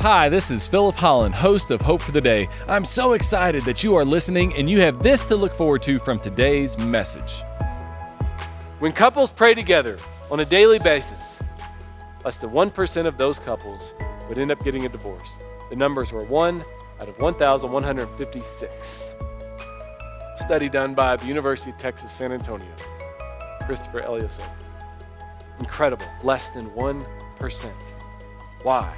Hi, this is Philip Holland, host of Hope for the Day. I'm so excited that you are listening and you have this to look forward to from today's message. When couples pray together on a daily basis, less than 1% of those couples would end up getting a divorce. The numbers were 1 out of 1,156. Study done by the University of Texas San Antonio. Christopher Eliason. Incredible. Less than 1%. Why?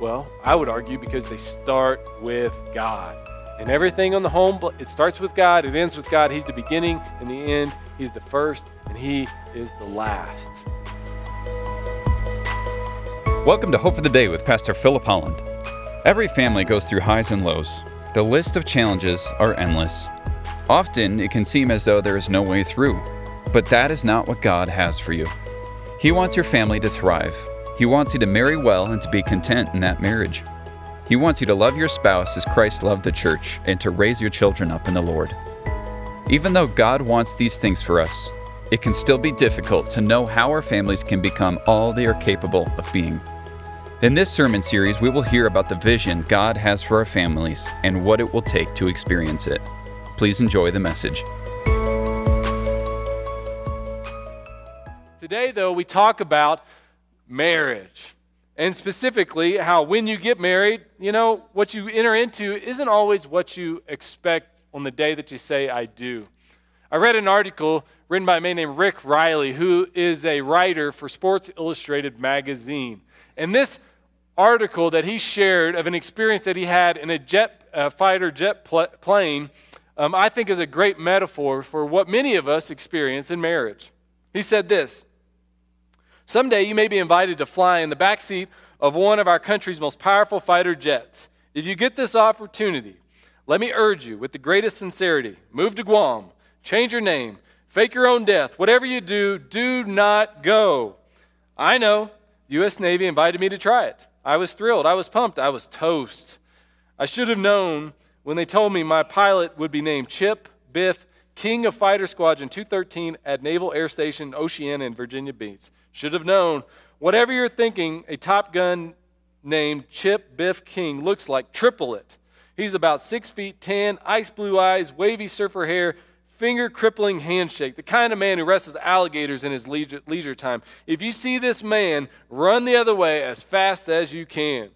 Well, I would argue because they start with God. And everything on the home, it starts with God, it ends with God. He's the beginning and the end. He's the first, and He is the last. Welcome to Hope for the Day with Pastor Philip Holland. Every family goes through highs and lows. The list of challenges are endless. Often, it can seem as though there is no way through, but that is not what God has for you. He wants your family to thrive he wants you to marry well and to be content in that marriage. He wants you to love your spouse as Christ loved the church and to raise your children up in the Lord. Even though God wants these things for us, it can still be difficult to know how our families can become all they are capable of being. In this sermon series, we will hear about the vision God has for our families and what it will take to experience it. Please enjoy the message. Today, though, we talk about marriage. And specifically, how when you get married, you know, what you enter into isn't always what you expect on the day that you say, I do. I read an article written by a man named Rick Reilly, who is a writer for Sports Illustrated magazine. And this article that he shared of an experience that he had in a jet uh, fighter jet pl- plane, um, I think is a great metaphor for what many of us experience in marriage. He said this Someday you may be invited to fly in the backseat of one of our country's most powerful fighter jets. If you get this opportunity, let me urge you with the greatest sincerity move to Guam, change your name, fake your own death. Whatever you do, do not go. I know, the U.S. Navy invited me to try it. I was thrilled. I was pumped. I was toast. I should have known when they told me my pilot would be named Chip Biff, King of Fighter Squadron 213 at Naval Air Station Oceana in Virginia Beach. Should have known. Whatever you're thinking, a Top Gun named Chip Biff King looks like, triple it. He's about six feet ten, ice blue eyes, wavy surfer hair, finger crippling handshake, the kind of man who wrestles alligators in his leisure, leisure time. If you see this man, run the other way as fast as you can.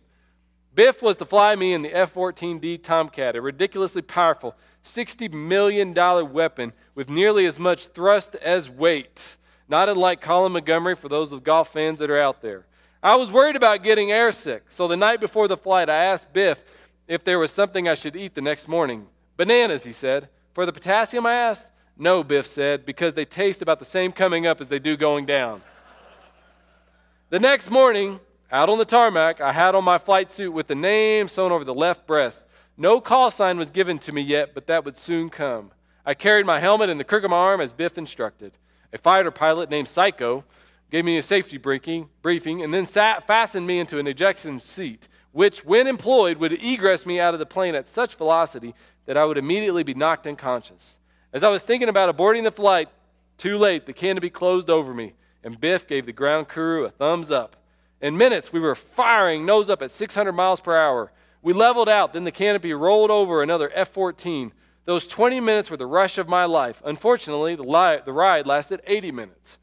Biff was to fly me in the F 14D Tomcat, a ridiculously powerful $60 million weapon with nearly as much thrust as weight not unlike Colin Montgomerie for those of golf fans that are out there. I was worried about getting airsick, so the night before the flight, I asked Biff if there was something I should eat the next morning. Bananas, he said. For the potassium, I asked. No, Biff said, because they taste about the same coming up as they do going down. the next morning, out on the tarmac, I had on my flight suit with the name sewn over the left breast. No call sign was given to me yet, but that would soon come. I carried my helmet in the crook of my arm as Biff instructed. A fighter pilot named Psycho gave me a safety briefing, and then sat, fastened me into an ejection seat, which, when employed, would egress me out of the plane at such velocity that I would immediately be knocked unconscious. As I was thinking about aborting the flight, too late, the canopy closed over me, and Biff gave the ground crew a thumbs up. In minutes, we were firing nose up at 600 miles per hour. We leveled out, then the canopy rolled over another F 14 those 20 minutes were the rush of my life. Unfortunately, the, li- the ride lasted 80 minutes.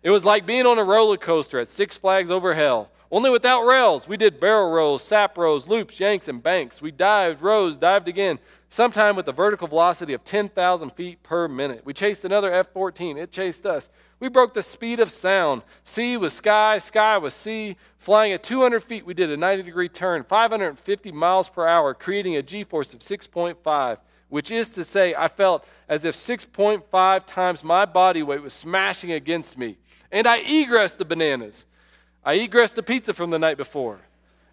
It was like being on a roller coaster at Six Flags Over Hell, only without rails. We did barrel rolls, snap rolls, loops, yanks, and banks. We dived, rose, dived again, sometime with a vertical velocity of 10,000 feet per minute. We chased another F 14. It chased us. We broke the speed of sound. Sea was sky, sky was sea. Flying at 200 feet, we did a 90 degree turn, 550 miles per hour, creating a g force of 6.5 which is to say, I felt as if 6.5 times my body weight was smashing against me. And I egressed the bananas. I egressed the pizza from the night before,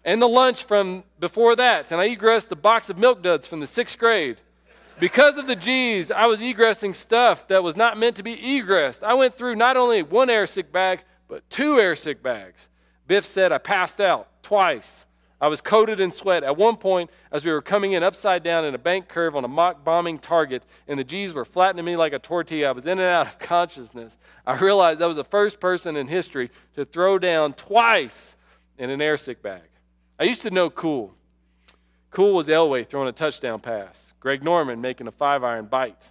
and the lunch from before that, and I egressed the box of milk duds from the sixth grade. Because of the G's, I was egressing stuff that was not meant to be egressed. I went through not only one air sick bag, but two air sick bags. Biff said I passed out twice. I was coated in sweat. At one point, as we were coming in upside down in a bank curve on a mock bombing target, and the G's were flattening me like a tortilla, I was in and out of consciousness. I realized I was the first person in history to throw down twice in an airsick bag. I used to know Cool. Cool was Elway throwing a touchdown pass, Greg Norman making a five iron bite.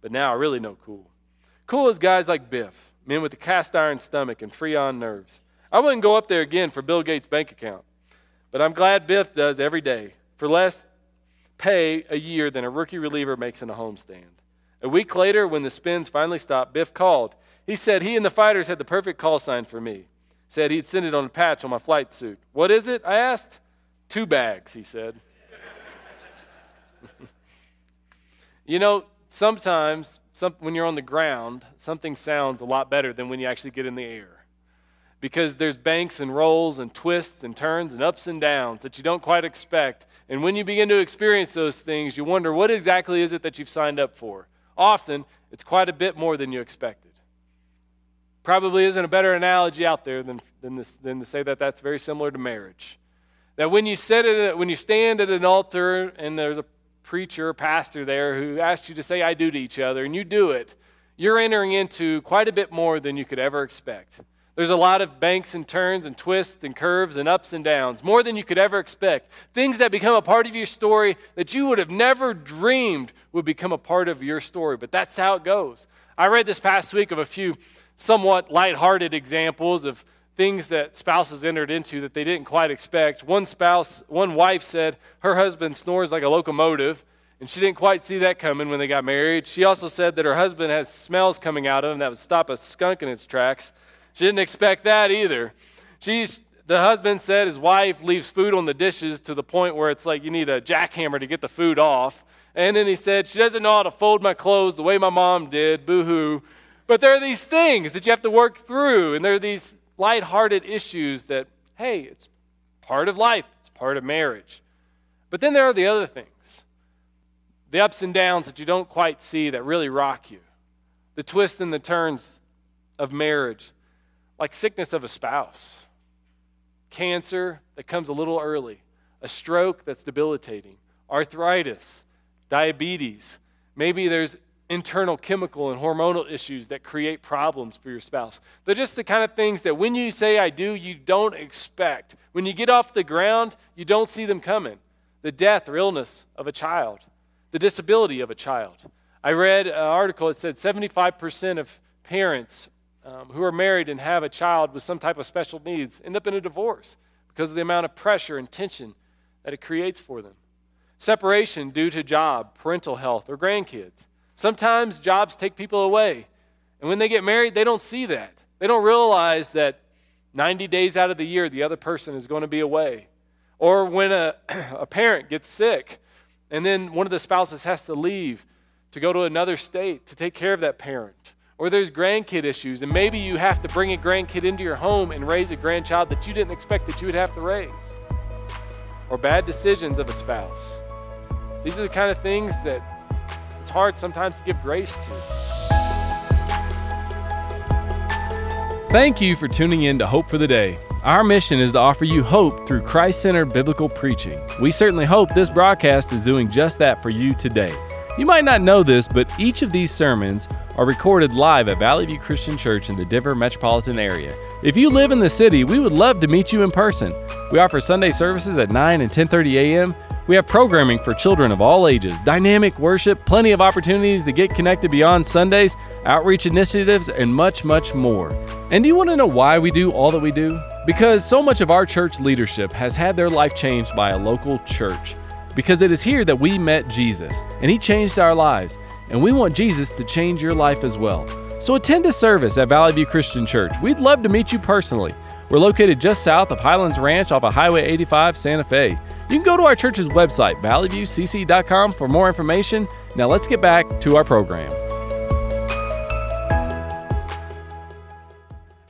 But now I really know Cool. Cool is guys like Biff, men with a cast iron stomach and freon nerves. I wouldn't go up there again for Bill Gates' bank account, but I'm glad Biff does every day for less pay a year than a rookie reliever makes in a homestand. A week later, when the spins finally stopped, Biff called. He said he and the fighters had the perfect call sign for me. Said he'd send it on a patch on my flight suit. What is it? I asked. Two bags, he said. you know, sometimes some, when you're on the ground, something sounds a lot better than when you actually get in the air. Because there's banks and rolls and twists and turns and ups and downs that you don't quite expect. And when you begin to experience those things, you wonder what exactly is it that you've signed up for. Often, it's quite a bit more than you expected. Probably isn't a better analogy out there than, than, this, than to say that that's very similar to marriage. That when you, sit at, when you stand at an altar and there's a preacher, pastor there who asks you to say I do to each other, and you do it, you're entering into quite a bit more than you could ever expect. There's a lot of banks and turns and twists and curves and ups and downs, more than you could ever expect. Things that become a part of your story that you would have never dreamed would become a part of your story. But that's how it goes. I read this past week of a few somewhat lighthearted examples of things that spouses entered into that they didn't quite expect. One spouse, one wife said her husband snores like a locomotive, and she didn't quite see that coming when they got married. She also said that her husband has smells coming out of him that would stop a skunk in its tracks. She didn't expect that either. She's, the husband said his wife leaves food on the dishes to the point where it's like you need a jackhammer to get the food off. And then he said, She doesn't know how to fold my clothes the way my mom did, boo hoo. But there are these things that you have to work through, and there are these lighthearted issues that, hey, it's part of life, it's part of marriage. But then there are the other things the ups and downs that you don't quite see that really rock you, the twists and the turns of marriage, like sickness of a spouse, cancer that comes a little early, a stroke that's debilitating, arthritis, diabetes. Maybe there's internal chemical and hormonal issues that create problems for your spouse. They're just the kind of things that when you say I do, you don't expect. When you get off the ground, you don't see them coming. The death or illness of a child, the disability of a child. I read an article that said 75% of parents um, who are married and have a child with some type of special needs end up in a divorce because of the amount of pressure and tension that it creates for them. Separation due to job, parental health, or grandkids. Sometimes jobs take people away. And when they get married, they don't see that. They don't realize that 90 days out of the year, the other person is going to be away. Or when a, a parent gets sick and then one of the spouses has to leave to go to another state to take care of that parent. Or there's grandkid issues, and maybe you have to bring a grandkid into your home and raise a grandchild that you didn't expect that you would have to raise. Or bad decisions of a spouse. These are the kind of things that it's hard sometimes to give grace to. Thank you for tuning in to Hope for the Day. Our mission is to offer you hope through Christ centered biblical preaching. We certainly hope this broadcast is doing just that for you today. You might not know this, but each of these sermons are recorded live at Valley View Christian Church in the Denver metropolitan area. If you live in the city, we would love to meet you in person. We offer Sunday services at 9 and 10:30 a.m. We have programming for children of all ages, dynamic worship, plenty of opportunities to get connected beyond Sundays, outreach initiatives, and much, much more. And do you want to know why we do all that we do? Because so much of our church leadership has had their life changed by a local church. Because it is here that we met Jesus, and He changed our lives, and we want Jesus to change your life as well. So attend a service at Valley View Christian Church. We'd love to meet you personally. We're located just south of Highlands Ranch off of Highway 85, Santa Fe. You can go to our church's website, valleyviewcc.com, for more information. Now let's get back to our program.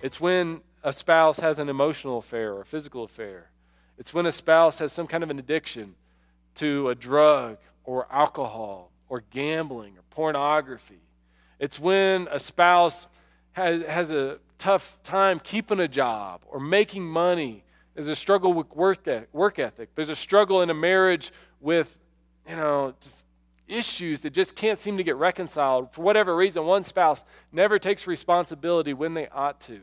It's when a spouse has an emotional affair or a physical affair. It's when a spouse has some kind of an addiction to a drug or alcohol or gambling or pornography. It's when a spouse has, has a tough time keeping a job or making money there's a struggle with work ethic. There's a struggle in a marriage with, you know, just issues that just can't seem to get reconciled. For whatever reason, one spouse never takes responsibility when they ought to.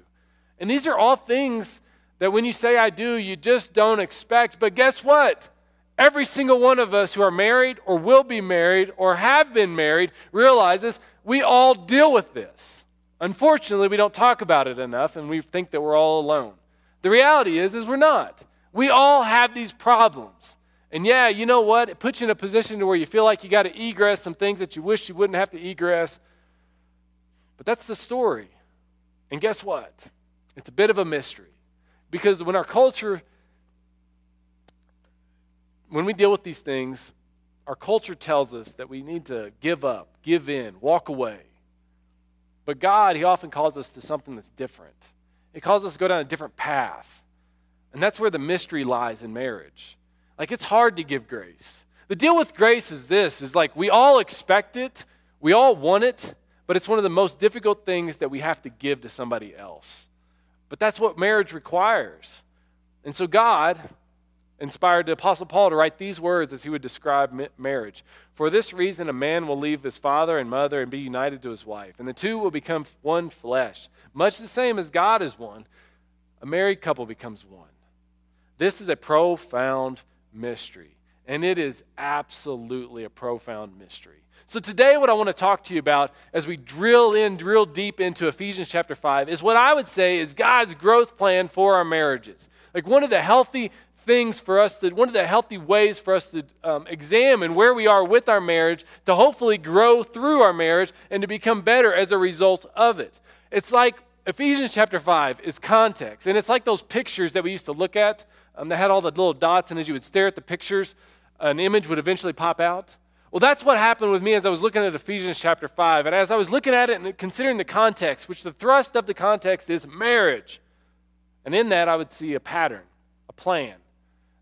And these are all things That when you say I do, you just don't expect. But guess what? Every single one of us who are married or will be married or have been married realizes we all deal with this. Unfortunately, we don't talk about it enough and we think that we're all alone. The reality is is we're not. We all have these problems. And yeah, you know what? It puts you in a position to where you feel like you got to egress some things that you wish you wouldn't have to egress. But that's the story. And guess what? It's a bit of a mystery. Because when our culture when we deal with these things, our culture tells us that we need to give up, give in, walk away. But God, He often calls us to something that's different. He calls us to go down a different path. And that's where the mystery lies in marriage. Like it's hard to give grace. The deal with grace is this is like we all expect it, we all want it, but it's one of the most difficult things that we have to give to somebody else. But that's what marriage requires. And so God, inspired the Apostle Paul to write these words as he would describe marriage. For this reason, a man will leave his father and mother and be united to his wife, and the two will become one flesh. Much the same as God is one, a married couple becomes one. This is a profound mystery, and it is absolutely a profound mystery. So, today, what I want to talk to you about as we drill in, drill deep into Ephesians chapter 5 is what I would say is God's growth plan for our marriages. Like one of the healthy things for us to, one of the healthy ways for us to um, examine where we are with our marriage to hopefully grow through our marriage and to become better as a result of it. It's like Ephesians chapter 5 is context. And it's like those pictures that we used to look at um, that had all the little dots, and as you would stare at the pictures, an image would eventually pop out. Well, that's what happened with me as I was looking at Ephesians chapter 5. And as I was looking at it and considering the context, which the thrust of the context is marriage. And in that, I would see a pattern, a plan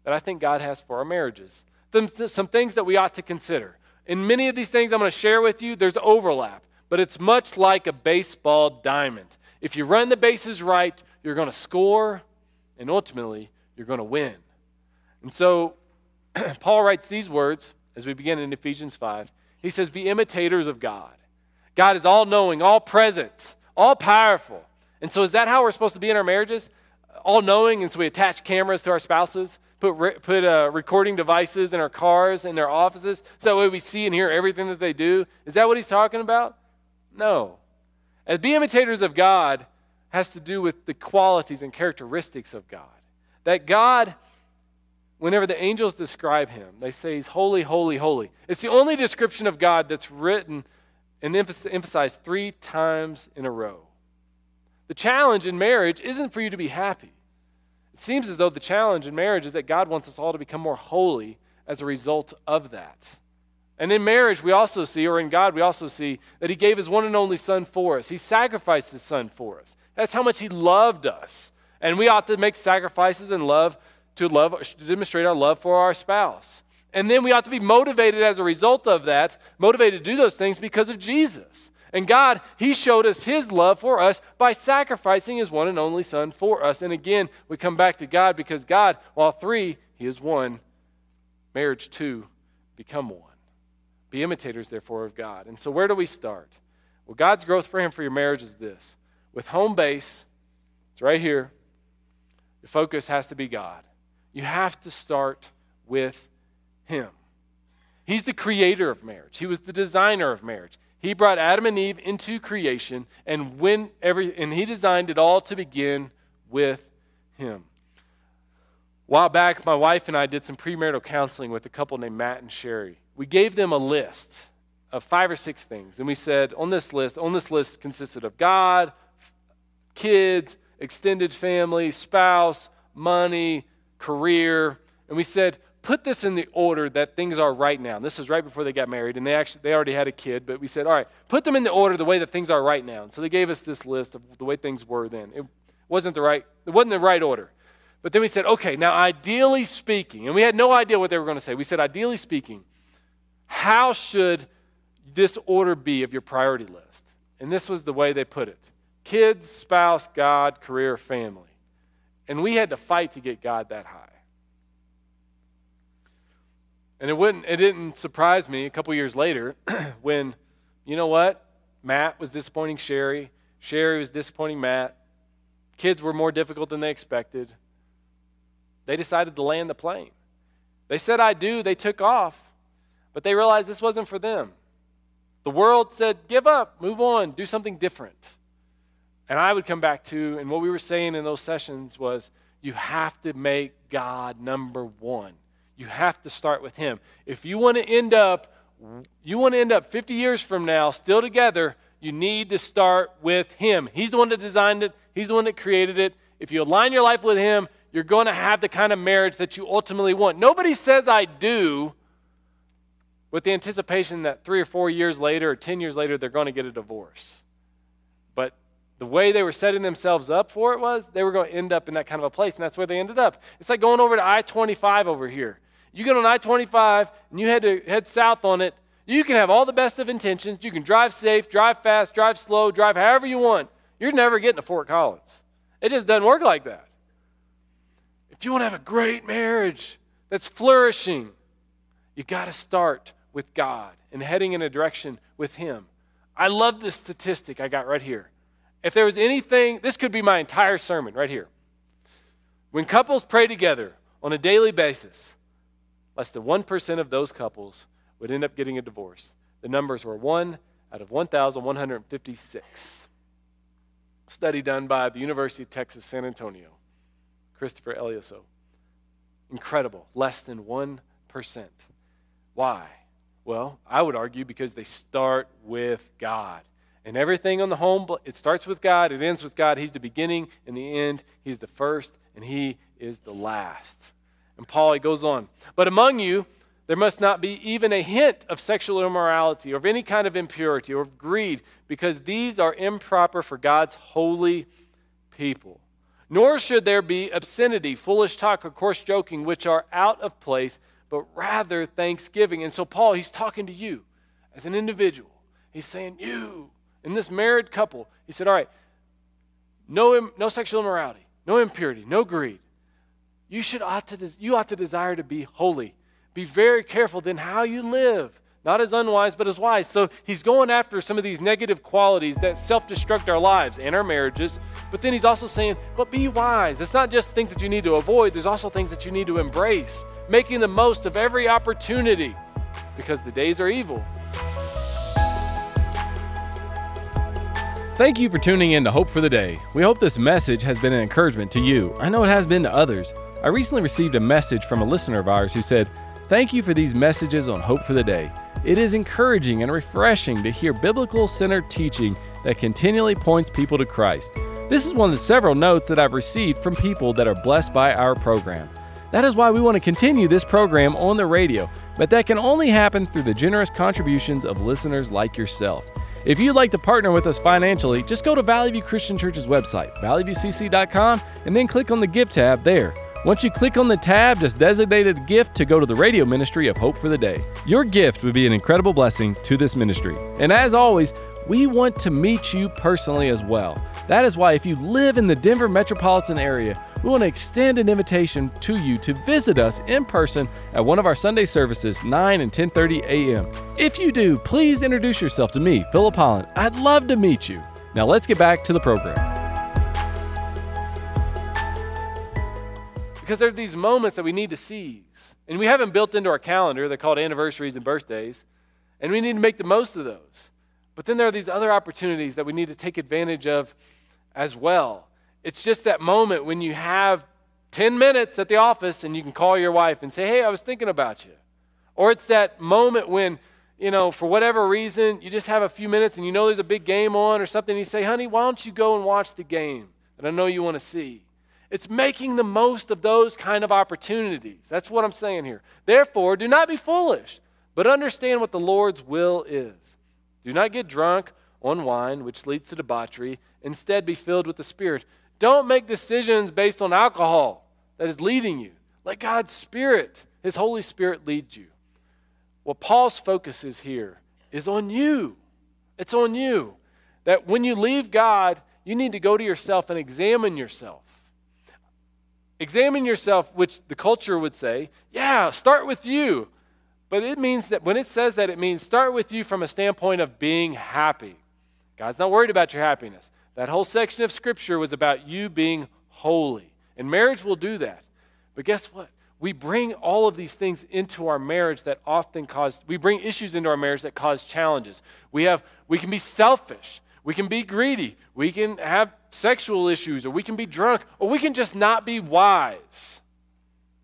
that I think God has for our marriages. Some things that we ought to consider. In many of these things I'm going to share with you, there's overlap, but it's much like a baseball diamond. If you run the bases right, you're going to score, and ultimately, you're going to win. And so, Paul writes these words as we begin in Ephesians 5. He says, Be imitators of God. God is all knowing, all present, all powerful. And so, is that how we're supposed to be in our marriages? All knowing, and so we attach cameras to our spouses? put, re- put uh, recording devices in our cars, in their offices, so that way we see and hear everything that they do. Is that what he's talking about? No. As be imitators of God has to do with the qualities and characteristics of God. That God, whenever the angels describe him, they say he's holy, holy, holy. It's the only description of God that's written and emphasized three times in a row. The challenge in marriage isn't for you to be happy. It seems as though the challenge in marriage is that God wants us all to become more holy as a result of that. And in marriage, we also see, or in God, we also see that He gave His one and only Son for us. He sacrificed His Son for us. That's how much He loved us. And we ought to make sacrifices and love to love to demonstrate our love for our spouse. And then we ought to be motivated as a result of that, motivated to do those things because of Jesus. And God, He showed us His love for us by sacrificing His one and only Son for us. And again, we come back to God because God, while three, He is one. Marriage, two, become one. Be imitators, therefore, of God. And so, where do we start? Well, God's growth Him for your marriage is this with home base, it's right here. The focus has to be God. You have to start with Him. He's the creator of marriage, He was the designer of marriage. He brought Adam and Eve into creation, and when every and he designed it all to begin with him. A while back, my wife and I did some premarital counseling with a couple named Matt and Sherry. We gave them a list of five or six things, and we said on this list, on this list consisted of God, kids, extended family, spouse, money, career, and we said, put this in the order that things are right now. And this is right before they got married, and they actually they already had a kid, but we said, all right, put them in the order the way that things are right now. And so they gave us this list of the way things were then. It wasn't the right, it wasn't the right order. But then we said, okay, now ideally speaking, and we had no idea what they were going to say. We said, ideally speaking, how should this order be of your priority list? And this was the way they put it kids, spouse, God, career, family. And we had to fight to get God that high. And it, wouldn't, it didn't surprise me a couple years later when, you know what? Matt was disappointing Sherry. Sherry was disappointing Matt. Kids were more difficult than they expected. They decided to land the plane. They said, I do. They took off, but they realized this wasn't for them. The world said, give up, move on, do something different. And I would come back to, and what we were saying in those sessions was, you have to make God number one. You have to start with Him. If you want to end up, you want to end up 50 years from now still together, you need to start with Him. He's the one that designed it, He's the one that created it. If you align your life with Him, you're going to have the kind of marriage that you ultimately want. Nobody says, I do, with the anticipation that three or four years later or 10 years later, they're going to get a divorce. But the way they were setting themselves up for it was they were going to end up in that kind of a place, and that's where they ended up. It's like going over to I 25 over here. You get on I 25 and you head, to, head south on it. You can have all the best of intentions. You can drive safe, drive fast, drive slow, drive however you want. You're never getting to Fort Collins. It just doesn't work like that. If you want to have a great marriage that's flourishing, you got to start with God and heading in a direction with Him. I love this statistic I got right here. If there was anything, this could be my entire sermon right here. When couples pray together on a daily basis, less than 1% of those couples would end up getting a divorce. The numbers were 1 out of 1,156. Study done by the University of Texas, San Antonio. Christopher Eliaso. Incredible. Less than 1%. Why? Well, I would argue because they start with God. And everything on the home, it starts with God, it ends with God. He's the beginning and the end. He's the first, and He is the last. And Paul, he goes on. But among you, there must not be even a hint of sexual immorality or of any kind of impurity or of greed, because these are improper for God's holy people. Nor should there be obscenity, foolish talk, or coarse joking, which are out of place, but rather thanksgiving. And so, Paul, he's talking to you as an individual. He's saying, You, in this married couple, he said, All right, no, no sexual immorality, no impurity, no greed. You, should ought to, you ought to desire to be holy. Be very careful then how you live not as unwise, but as wise. So he's going after some of these negative qualities that self destruct our lives and our marriages. But then he's also saying, but be wise. It's not just things that you need to avoid, there's also things that you need to embrace, making the most of every opportunity because the days are evil. Thank you for tuning in to Hope for the Day. We hope this message has been an encouragement to you. I know it has been to others. I recently received a message from a listener of ours who said, Thank you for these messages on Hope for the Day. It is encouraging and refreshing to hear biblical centered teaching that continually points people to Christ. This is one of the several notes that I've received from people that are blessed by our program. That is why we want to continue this program on the radio, but that can only happen through the generous contributions of listeners like yourself. If you'd like to partner with us financially, just go to Valley View Christian Church's website, valleyviewcc.com, and then click on the Give tab there. Once you click on the tab, just designate a gift to go to the radio ministry of Hope for the Day. Your gift would be an incredible blessing to this ministry. And as always, we want to meet you personally as well. That is why if you live in the Denver metropolitan area, we want to extend an invitation to you to visit us in person at one of our Sunday services, 9 and 10:30 a.m. If you do, please introduce yourself to me, Philip Holland. I'd love to meet you. Now let's get back to the program. Because there are these moments that we need to seize. And we haven't built into our calendar, they're called anniversaries and birthdays. And we need to make the most of those. But then there are these other opportunities that we need to take advantage of as well. It's just that moment when you have 10 minutes at the office and you can call your wife and say, Hey, I was thinking about you. Or it's that moment when, you know, for whatever reason, you just have a few minutes and you know there's a big game on or something. And you say, Honey, why don't you go and watch the game that I know you want to see? It's making the most of those kind of opportunities. That's what I'm saying here. Therefore, do not be foolish, but understand what the Lord's will is. Do not get drunk on wine, which leads to debauchery. Instead, be filled with the Spirit. Don't make decisions based on alcohol that is leading you. Let God's Spirit, His Holy Spirit, lead you. What Paul's focus is here is on you. It's on you. That when you leave God, you need to go to yourself and examine yourself. Examine yourself, which the culture would say, yeah, start with you. But it means that when it says that, it means start with you from a standpoint of being happy. God's not worried about your happiness. That whole section of Scripture was about you being holy. And marriage will do that. But guess what? We bring all of these things into our marriage that often cause, we bring issues into our marriage that cause challenges. We, have, we can be selfish. We can be greedy. We can have sexual issues, or we can be drunk, or we can just not be wise.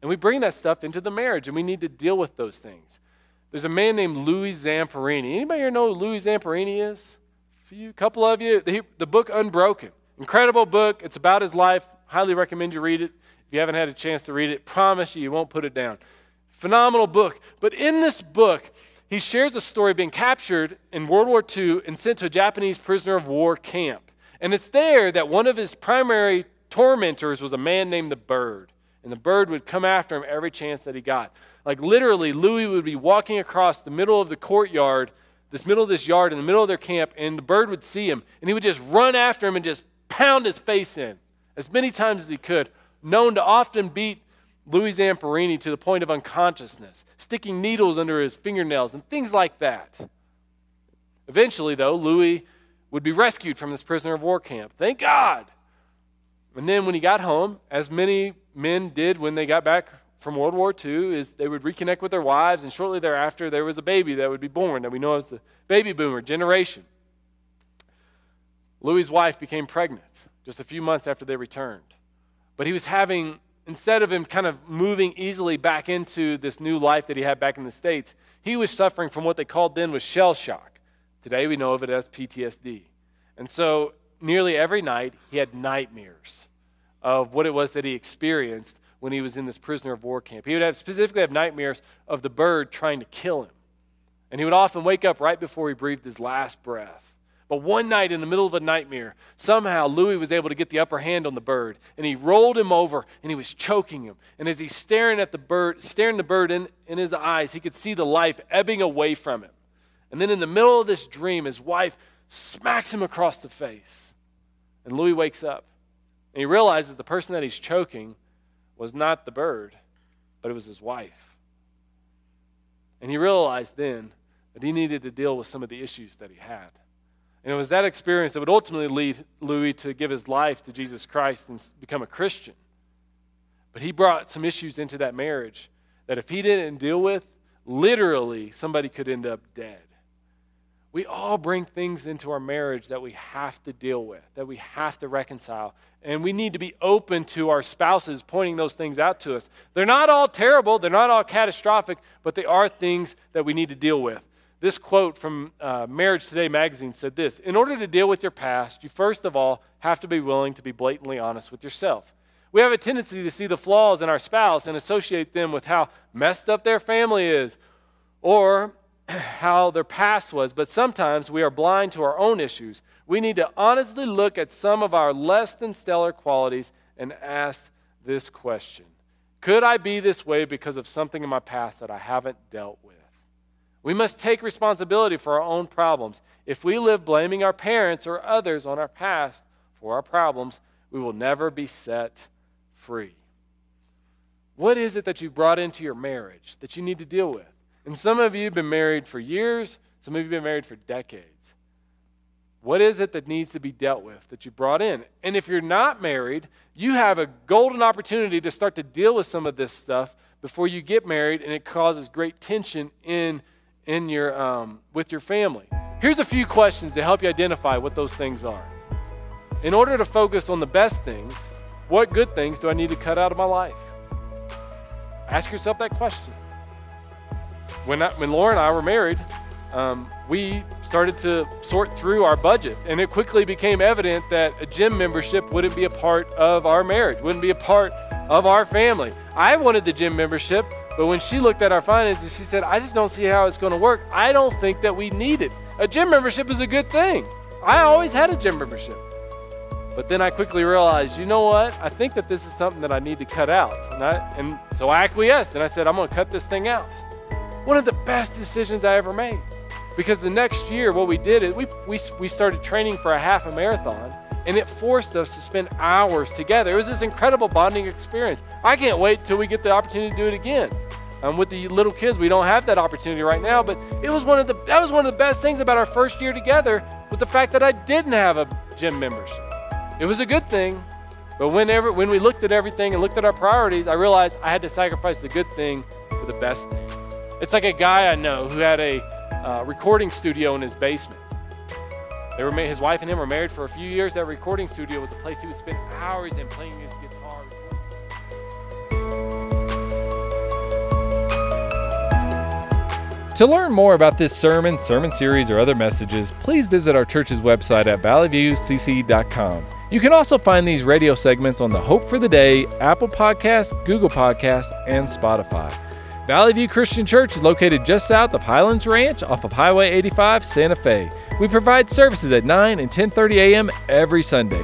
And we bring that stuff into the marriage, and we need to deal with those things. There's a man named Louis Zamperini. Anybody here know who Louis Zamperini is? A few, couple of you. The, the book Unbroken. Incredible book. It's about his life. Highly recommend you read it. If you haven't had a chance to read it, promise you, you won't put it down. Phenomenal book. But in this book, he shares a story of being captured in World War II and sent to a Japanese prisoner of war camp. And it's there that one of his primary tormentors was a man named the Bird. And the bird would come after him every chance that he got. Like literally, Louis would be walking across the middle of the courtyard, this middle of this yard, in the middle of their camp, and the bird would see him, and he would just run after him and just pound his face in as many times as he could, known to often beat Louis Zamperini to the point of unconsciousness, sticking needles under his fingernails and things like that. Eventually, though, Louis would be rescued from this prisoner of war camp. Thank God. And then when he got home, as many men did when they got back from World War II, is they would reconnect with their wives, and shortly thereafter there was a baby that would be born that we know as the baby boomer generation. Louis's wife became pregnant just a few months after they returned. But he was having instead of him kind of moving easily back into this new life that he had back in the States, he was suffering from what they called then was shell shock. Today we know of it as PTSD. And so nearly every night he had nightmares of what it was that he experienced when he was in this prisoner of war camp. He would have specifically have nightmares of the bird trying to kill him. And he would often wake up right before he breathed his last breath. But one night in the middle of a nightmare, somehow Louis was able to get the upper hand on the bird, and he rolled him over and he was choking him. And as he's staring at the bird, staring the bird in, in his eyes, he could see the life ebbing away from him. And then in the middle of this dream, his wife smacks him across the face. And Louis wakes up. And he realizes the person that he's choking was not the bird, but it was his wife. And he realized then that he needed to deal with some of the issues that he had. And it was that experience that would ultimately lead Louis to give his life to Jesus Christ and become a Christian. But he brought some issues into that marriage that if he didn't deal with, literally somebody could end up dead. We all bring things into our marriage that we have to deal with, that we have to reconcile. And we need to be open to our spouses pointing those things out to us. They're not all terrible, they're not all catastrophic, but they are things that we need to deal with. This quote from uh, Marriage Today magazine said this In order to deal with your past, you first of all have to be willing to be blatantly honest with yourself. We have a tendency to see the flaws in our spouse and associate them with how messed up their family is or how their past was, but sometimes we are blind to our own issues. We need to honestly look at some of our less than stellar qualities and ask this question Could I be this way because of something in my past that I haven't dealt with? We must take responsibility for our own problems. If we live blaming our parents or others on our past for our problems, we will never be set free. What is it that you've brought into your marriage that you need to deal with? And some of you have been married for years, some of you have been married for decades. What is it that needs to be dealt with that you brought in? And if you're not married, you have a golden opportunity to start to deal with some of this stuff before you get married, and it causes great tension in in your, um, with your family. Here's a few questions to help you identify what those things are. In order to focus on the best things, what good things do I need to cut out of my life? Ask yourself that question. When, I, when Laura and I were married, um, we started to sort through our budget, and it quickly became evident that a gym membership wouldn't be a part of our marriage, wouldn't be a part of our family. I wanted the gym membership but when she looked at our finances, she said, I just don't see how it's going to work. I don't think that we need it. A gym membership is a good thing. I always had a gym membership. But then I quickly realized, you know what? I think that this is something that I need to cut out. And, I, and so I acquiesced and I said, I'm going to cut this thing out. One of the best decisions I ever made. Because the next year, what we did is we, we, we started training for a half a marathon and it forced us to spend hours together. It was this incredible bonding experience. I can't wait till we get the opportunity to do it again. Um, with the little kids, we don't have that opportunity right now, but it was one of the that was one of the best things about our first year together was the fact that I didn't have a gym membership. It was a good thing, But whenever when we looked at everything and looked at our priorities, I realized I had to sacrifice the good thing for the best thing. It's like a guy I know who had a uh, recording studio in his basement. They were his wife and him were married for a few years. That recording studio was a place he would spend hours in playing his guitar. To learn more about this sermon, sermon series, or other messages, please visit our church's website at valleyviewcc.com. You can also find these radio segments on the Hope for the Day, Apple Podcasts, Google Podcasts, and Spotify. Valley View Christian Church is located just south of Highlands Ranch off of Highway 85, Santa Fe. We provide services at 9 and 10:30 a.m. every Sunday.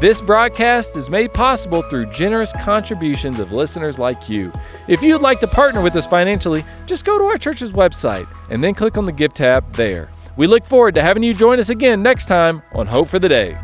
This broadcast is made possible through generous contributions of listeners like you. If you'd like to partner with us financially, just go to our church's website and then click on the Give tab there. We look forward to having you join us again next time on Hope for the Day.